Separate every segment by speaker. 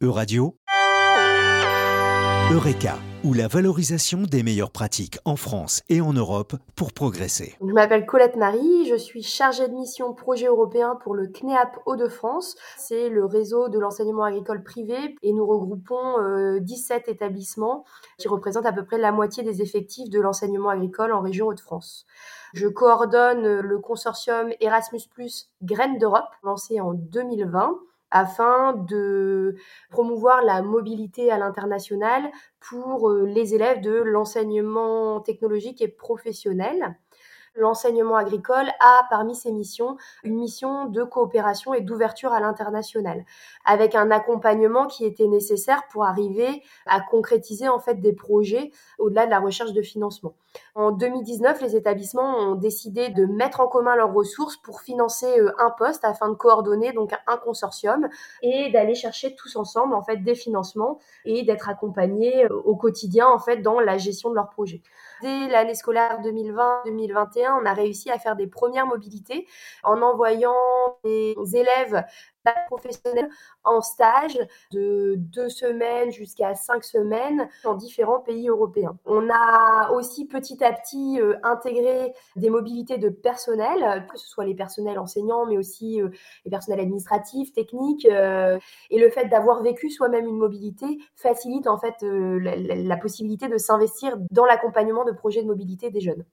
Speaker 1: Euradio, Eureka, ou la valorisation des meilleures pratiques en France et en Europe pour progresser.
Speaker 2: Je m'appelle Colette Marie, je suis chargée de mission projet européen pour le CNEAP Hauts-de-France. C'est le réseau de l'enseignement agricole privé et nous regroupons 17 euh, établissements qui représentent à peu près la moitié des effectifs de l'enseignement agricole en région Hauts-de-France. Je coordonne le consortium Erasmus Graines d'Europe, lancé en 2020 afin de promouvoir la mobilité à l'international pour euh, les élèves de l'enseignement technologique et professionnel l'enseignement agricole a parmi ses missions une mission de coopération et d'ouverture à l'international, avec un accompagnement qui était nécessaire pour arriver à concrétiser en fait des projets au-delà de la recherche de financement. En 2019, les établissements ont décidé de mettre en commun leurs ressources pour financer euh, un poste afin de coordonner donc un consortium et d'aller chercher tous ensemble en fait des financements et d'être accompagnés euh, au quotidien en fait dans la gestion de leurs projets. Dès l'année scolaire 2020-2021, on a réussi à faire des premières mobilités en envoyant des élèves professionnels en stage de deux semaines jusqu'à cinq semaines dans différents pays européens. On a aussi petit à petit euh, intégré des mobilités de personnel, que ce soit les personnels enseignants, mais aussi euh, les personnels administratifs, techniques. Euh, et le fait d'avoir vécu soi-même une mobilité facilite en fait la possibilité de s'investir dans l'accompagnement de projets de mobilité des jeunes.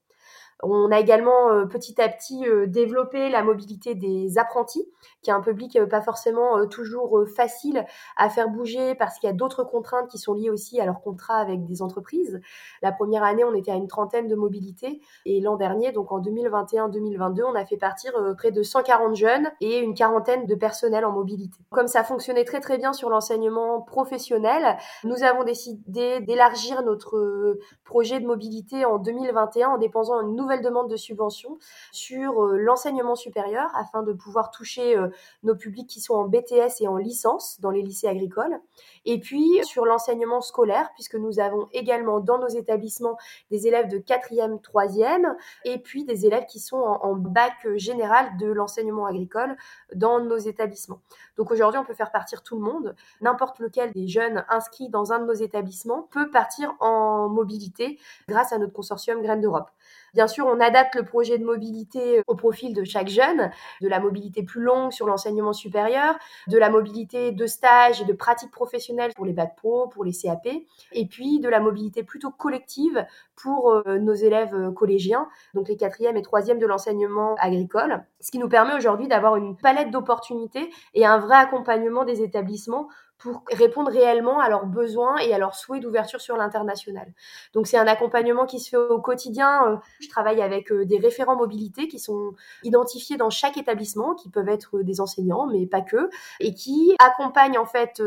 Speaker 2: On a également euh, petit à petit euh, développé la mobilité des apprentis, qui est un public euh, pas forcément toujours facile à faire bouger parce qu'il y a d'autres contraintes qui sont liées aussi à leur contrat avec des entreprises. La première année, on était à une trentaine de mobilités et l'an dernier, donc en 2021-2022, on a fait partir près de 140 jeunes et une quarantaine de personnels en mobilité. Comme ça fonctionnait très très bien sur l'enseignement professionnel, nous avons décidé d'élargir notre projet de mobilité en 2021 en dépensant une nouvelle demande de subvention sur euh, l'enseignement supérieur afin de pouvoir toucher euh, nos publics qui sont en BTS et en licence dans les lycées agricoles. Et puis sur l'enseignement scolaire, puisque nous avons également dans nos établissements des élèves de 4e, 3e, et puis des élèves qui sont en, bac général de l'enseignement agricole dans nos établissements. Donc aujourd'hui, on peut faire partir tout le monde. N'importe lequel des jeunes inscrits dans un de nos établissements peut partir en mobilité grâce à notre consortium Graines d'Europe. Bien sûr, on adapte le projet de mobilité au profil de chaque jeune, de la mobilité plus longue sur l'enseignement supérieur, de la mobilité de stage et de pratique professionnelle pour les bacs pro, pour les CAP, et puis de la mobilité plutôt collective pour euh, nos élèves euh, collégiens, donc les quatrièmes et troisièmes de l'enseignement agricole, ce qui nous permet aujourd'hui d'avoir une palette d'opportunités et un vrai accompagnement des établissements pour répondre réellement à leurs besoins et à leurs souhaits d'ouverture sur l'international. Donc c'est un accompagnement qui se fait au quotidien. Euh, je travaille avec euh, des référents mobilité qui sont identifiés dans chaque établissement, qui peuvent être euh, des enseignants, mais pas que, et qui accompagnent en fait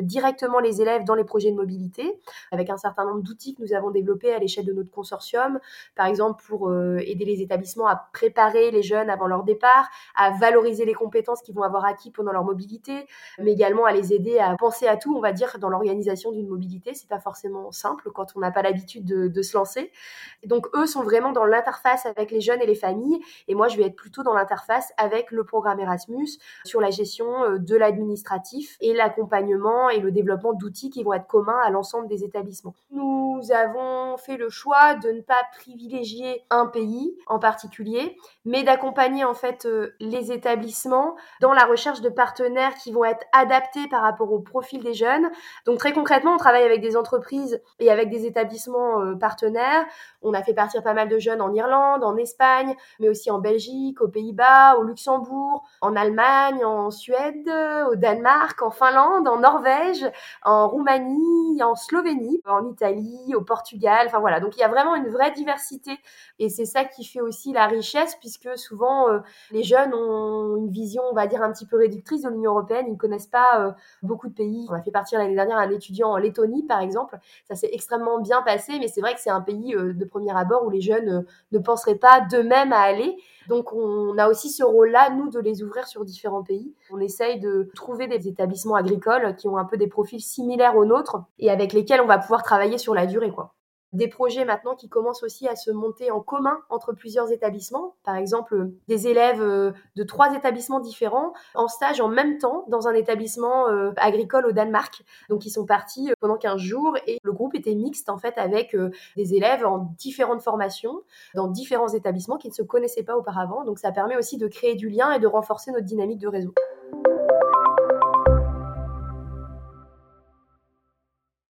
Speaker 2: directement les élèves dans les projets de mobilité, avec un certain nombre d'outils que nous avons développés à l'échelle de notre consortium, par exemple pour aider les établissements à préparer les jeunes avant leur départ, à valoriser les compétences qu'ils vont avoir acquis pendant leur mobilité, mais également à les aider à penser à tout, on va dire, dans l'organisation d'une mobilité. C'est pas forcément simple quand on n'a pas l'habitude de, se lancer. donc eux sont vraiment dans l'interface avec les jeunes et les familles, et moi je vais être plutôt dans l'interface avec le programme Erasmus sur la gestion euh, de l'administratif et l'accompagnement et le développement d'outils qui vont être communs à l'ensemble des établissements. Avons fait le choix de ne pas privilégier un pays en particulier, mais d'accompagner en fait euh, les établissements dans la recherche de partenaires qui vont être adaptés par rapport aux profil des jeunes. Donc très concrètement, on travaille avec des entreprises et avec des établissements euh, partenaires. On a fait partir pas mal de jeunes en Irlande, en Espagne, mais aussi en Belgique, aux Pays-Bas, au Luxembourg, en Allemagne, en Suède, au Danemark, en Finlande, en Norvège, en Roumanie, en Slovénie, en Italie, au Portugal. Enfin voilà, donc il y a vraiment une vraie diversité et c'est ça qui fait aussi la richesse puisque souvent euh, les jeunes ont une vision, on va dire, un petit peu réductrice de l'Union européenne. Ils ne connaissent pas euh, beaucoup de pays. On a fait partir l'année dernière un étudiant en Lettonie, par exemple. Ça s'est extrêmement bien passé, mais c'est vrai que c'est un pays euh, de premier abord où les jeunes ne penseraient pas d'eux-mêmes à aller. Donc on a aussi ce rôle-là, nous, de les ouvrir sur différents pays. On essaye de trouver des établissements agricoles qui ont un peu des profils similaires aux nôtres et avec lesquels on va pouvoir travailler sur la durée, quoi. Des projets maintenant qui commencent aussi à se monter en commun entre plusieurs établissements. Par exemple, des élèves euh, de trois établissements différents en stage en même temps dans un établissement euh, agricole au Danemark. Donc, ils sont partis euh, pendant 15 jours et le groupe était mixte en fait avec des élèves en différentes formations dans différents établissements qui ne se connaissaient pas auparavant. Donc, ça permet aussi de créer du lien et de renforcer notre dynamique de réseau.